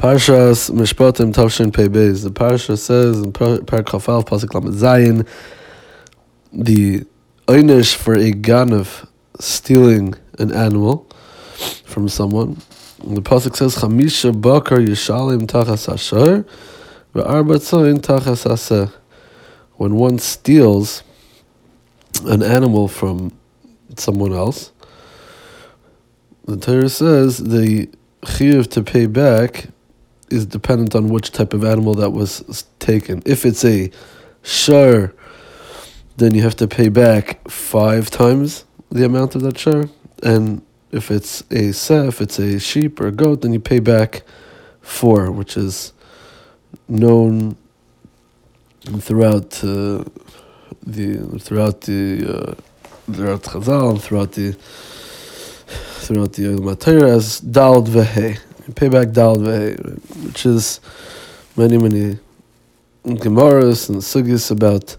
Parshas Mishpatim Tavshin Pei Beis. The Parsha says in Parak Chafal Pasuk Lamed Zayin, the einish for a ganav stealing an animal from someone. And the pasuk says Chamisha Bakar Yishalim Tachas Asher Ve'arbatzayin Tachas Aseh. When one steals an animal from someone else, the Torah says the chiyuv to pay back is dependent on which type of animal that was taken. If it's a shar, then you have to pay back five times the amount of that shar. And if it's a seh, if it's a sheep or a goat, then you pay back four, which is known throughout uh, the throughout the uh, throughout Chazal throughout the throughout the Matayr as Dal Vehe. Pay back Dal Vehe, which is many, many Gemaras and Sugis about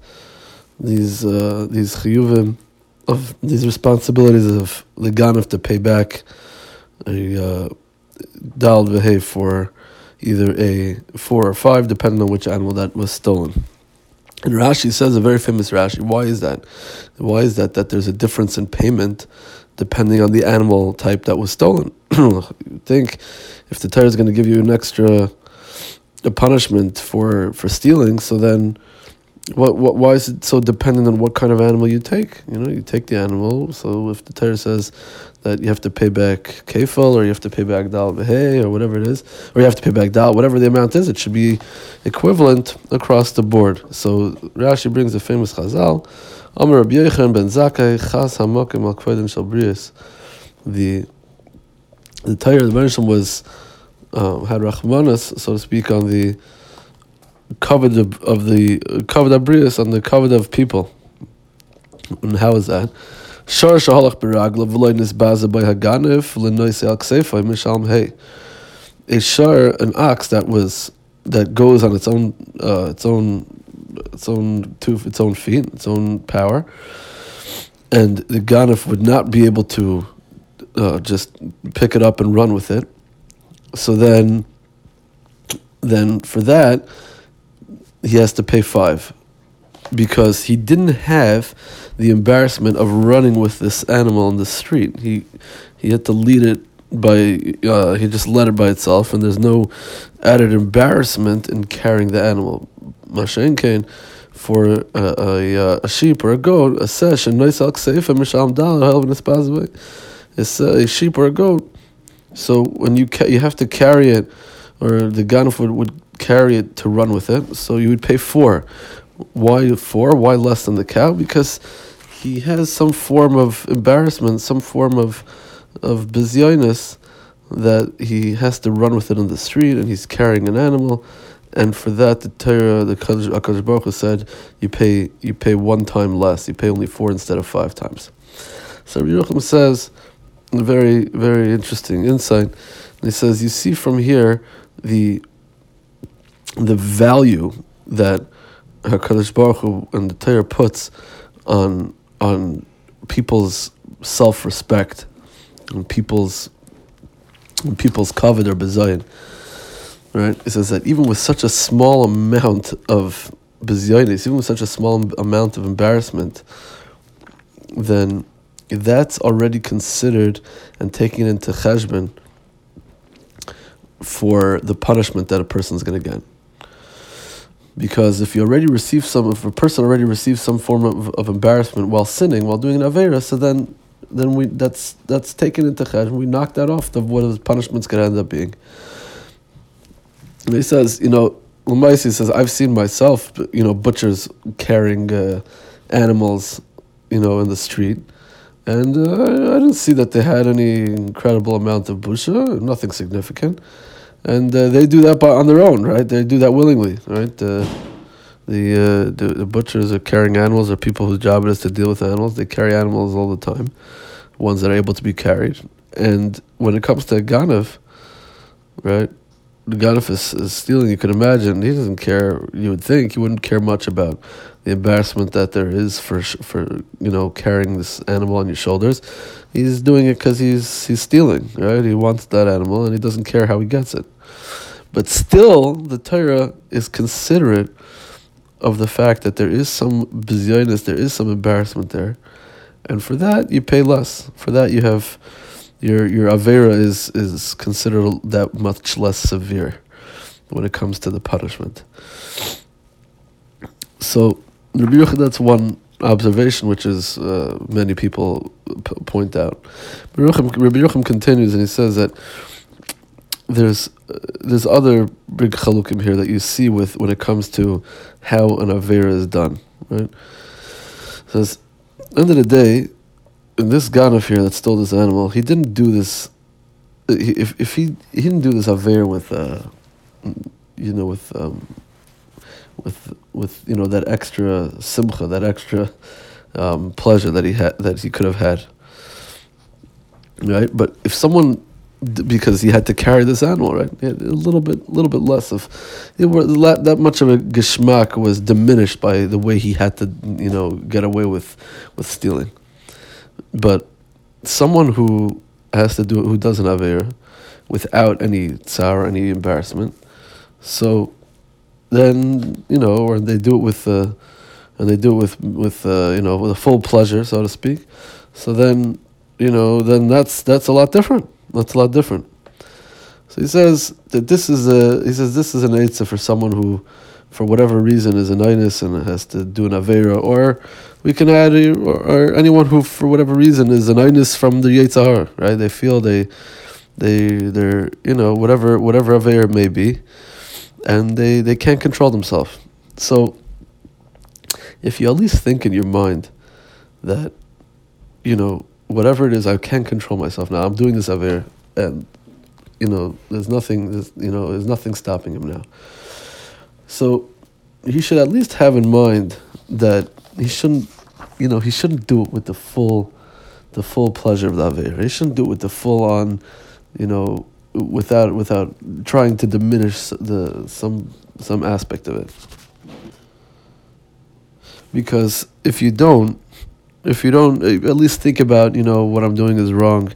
these uh, these chiyuvim of these responsibilities of the ganif to pay back a uh, Dal Vehe for either a four or five, depending on which animal that was stolen. And Rashi says a very famous Rashi. Why is that? Why is that? That there's a difference in payment depending on the animal type that was stolen. you think if the Torah is going to give you an extra a punishment for for stealing, so then what, what why is it so dependent on what kind of animal you take? You know, you take the animal. So if the Torah says that you have to pay back kefal or you have to pay back dal behe or whatever it is, or you have to pay back dal, whatever the amount is, it should be equivalent across the board. So Rashi brings the famous Chazal. Amar Rabbi Yochanan ben Zakkai Chas Al Kvedim Shal The the Torah the Menachem was um, had Rachmanas, so to speak, on the kavod of, of the kavod abrius on the kavod of people. And how is that? Shahalach beragla v'loy nisbaza haganif mishalm hey. A shar, an ox that was that goes on its own uh, its own its own two its own feet, its own power, and the ganif would not be able to uh, just pick it up and run with it. So then, then for that, he has to pay five because he didn't have the embarrassment of running with this animal in the street. He he had to lead it by uh, he just led it by itself, and there's no added embarrassment in carrying the animal. Mashenkein for a, a, a, sheep or a goat, a sesh, and a nice seifa misham dal It's a sheep or a goat. So when you ca- you have to carry it, or the ganuf would, would carry it to run with it, so you would pay four. Why four? Why less than the cow? Because he has some form of embarrassment, some form of of bizyonis that he has to run with it on the street, and he's carrying an animal and for that the Torah, the Hakadosh Baruch Hu said, you pay you pay one time less. You pay only four instead of five times. So Rabbi says, a very very interesting insight. And he says, you see from here the the value that Hakadosh Baruch Hu and the Torah puts on on people's self respect and people's and people's covet or bezayin right? It says that even with such a small amount of bizyonis, even with such a small amount of embarrassment, then that's already considered and taken into cheshbon for the punishment that a person is going to get. Because if you already receive some, if a person already receives some form of, of embarrassment while sinning, while doing an avera, so then then we that's that's taken into cheshbon. We knock that off of what his punishment's going to end up being. And he says, you know, Lamaisi says, I've seen myself, you know, butchers carrying uh, animals, you know, in the street. And uh, I didn't see that they had any incredible amount of busha, nothing significant. And uh, they do that by, on their own, right? They do that willingly, right? the, uh, the, the butchers are carrying animals, are people whose job it is to deal with animals. They carry animals all the time, ones that are able to be carried. And when it comes to Ganav, right, the Gadif is, is stealing, you can imagine he doesn't care. You would think he wouldn't care much about the embarrassment that there is for for you know carrying this animal on your shoulders. He's doing it because he's he's stealing, right? He wants that animal and he doesn't care how he gets it. But still, the Torah is considerate of the fact that there is some bizyonis, there is some embarrassment there, and for that you pay less. For that you have your your avera is is considered that much less severe when it comes to the punishment. So, that's one observation which is uh, many people p- point out. Rabbi Yochum continues and he says that there's uh, there's other big chalukim here that you see with when it comes to how an avera is done, right? says, end of the day, this ganaf here that stole this animal, he didn't do this. If if he he didn't do this avera with, uh, you know, with um, with with you know that extra simcha, that extra um, pleasure that he had that he could have had, right? But if someone because he had to carry this animal, right? a little bit, little bit less of, it were, that much of a geschmack was diminished by the way he had to, you know, get away with, with stealing. But someone who has to do who doesn't have air, without any tsar, any embarrassment, so then you know, or they do it with, uh, and they do it with with uh, you know with a full pleasure, so to speak. So then you know, then that's that's a lot different. That's a lot different. So he says that this is a he says this is an eitzah for someone who, for whatever reason, is an inus and has to do an avera, or we can add or, or, anyone who for whatever reason is an inus from the Yitzhar, right? They feel they they they're you know whatever whatever avera may be, and they they can't control themselves. So if you at least think in your mind that you know whatever it is, I can control myself now. I'm doing this aver, and you know, there's nothing, there's, you know, there's nothing stopping him now. So he should at least have in mind that he shouldn't, you know, he shouldn't do it with the full, the full pleasure of the aver. He shouldn't do it with the full on, you know, without without trying to diminish the some some aspect of it. Because if you don't, if you don't uh, at least think about you know what I'm doing is wrong,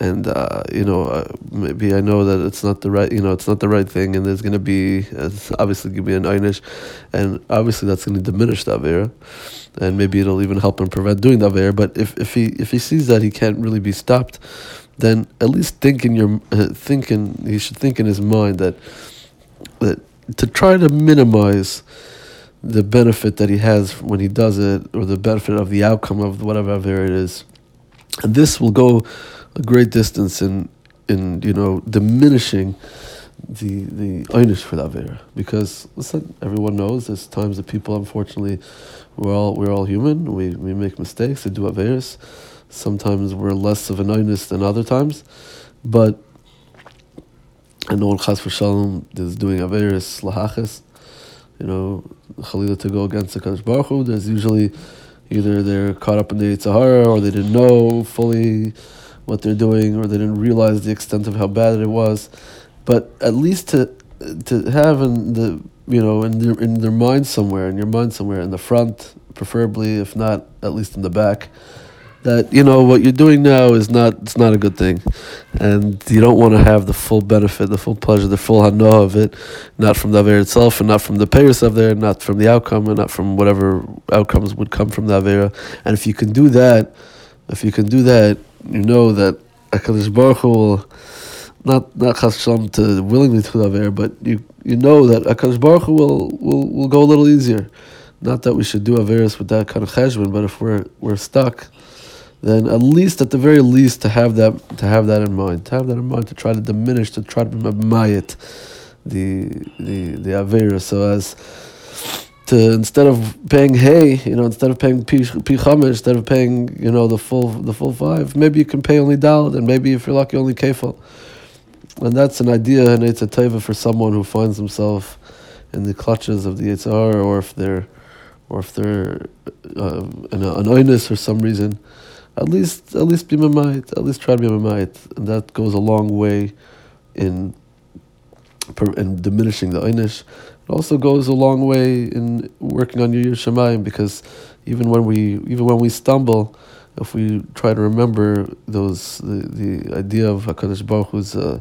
and uh, you know uh, maybe I know that it's not the right you know it's not the right thing, and there's gonna be it's obviously gonna be an einish, and obviously that's gonna diminish the avera, and maybe it'll even help him prevent doing the avera. But if, if he if he sees that he can't really be stopped, then at least think in your uh, thinking he should think in his mind that that to try to minimize the benefit that he has when he does it, or the benefit of the outcome of whatever it is. And this will go a great distance in, in you know, diminishing the the einish for that avera. Because listen, everyone knows there's times that people, unfortunately, we're all we're all human. We we make mistakes. We do averas. Sometimes we're less of an einish than other times, but I know Chas for Shalom is doing averas lahachas you know, Khalila to go against the Kadosh Baruch Hu, there's usually either they're caught up in the Yetzer Hara or they didn't know fully what they're doing or they didn't realize the extent of how bad it was. But at least to to have in the you know in their in their mind somewhere, in your mind somewhere, in the front, preferably, if not at least in the back, that you know what you're doing now is not it's not a good thing, and you don't want to have the full benefit, the full pleasure, the full hana of it, not from the aver itself, and not from the payers of there, not from the outcome, and not from whatever outcomes would come from the avera. And if you can do that, if you can do that, you know that Hakadosh Baruch Hu will not not chas to willingly to the aver, but you you know that Hakadosh Baruch Hu will will will go a little easier. Not that we should do averis with that kind of cheshbon, but if we're we're stuck then at least, at the very least, to have that to have that in mind, to have that in mind, to try to diminish, to try to mayit the the the avera, so as to instead of paying hay, you know, instead of paying pi, instead of paying you know the full the full five, maybe you can pay only dal, and maybe if you're lucky, only kefal. And that's an idea, and it's a teva for someone who finds himself in the clutches of the Yitzhar, or if they're, or if they're uh, an oinus for some reason at least at least be mamayit, at least try to be mamayit, and that goes a long way in in diminishing the einish. It also goes a long way in working on your Shemayim because even when we even when we stumble, if we try to remember those the, the idea of Hakadosh Baruch Hu's uh,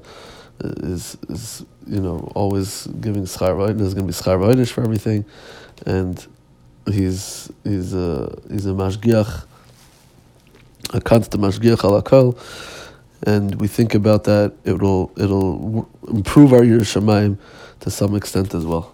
is is you know, always giving schar There's going to be schar for everything, and he's he's a he's a mashgiach, a constant mashgiach alakol, and we think about that. It'll it'll improve our Yiras Shamayim to some extent as well.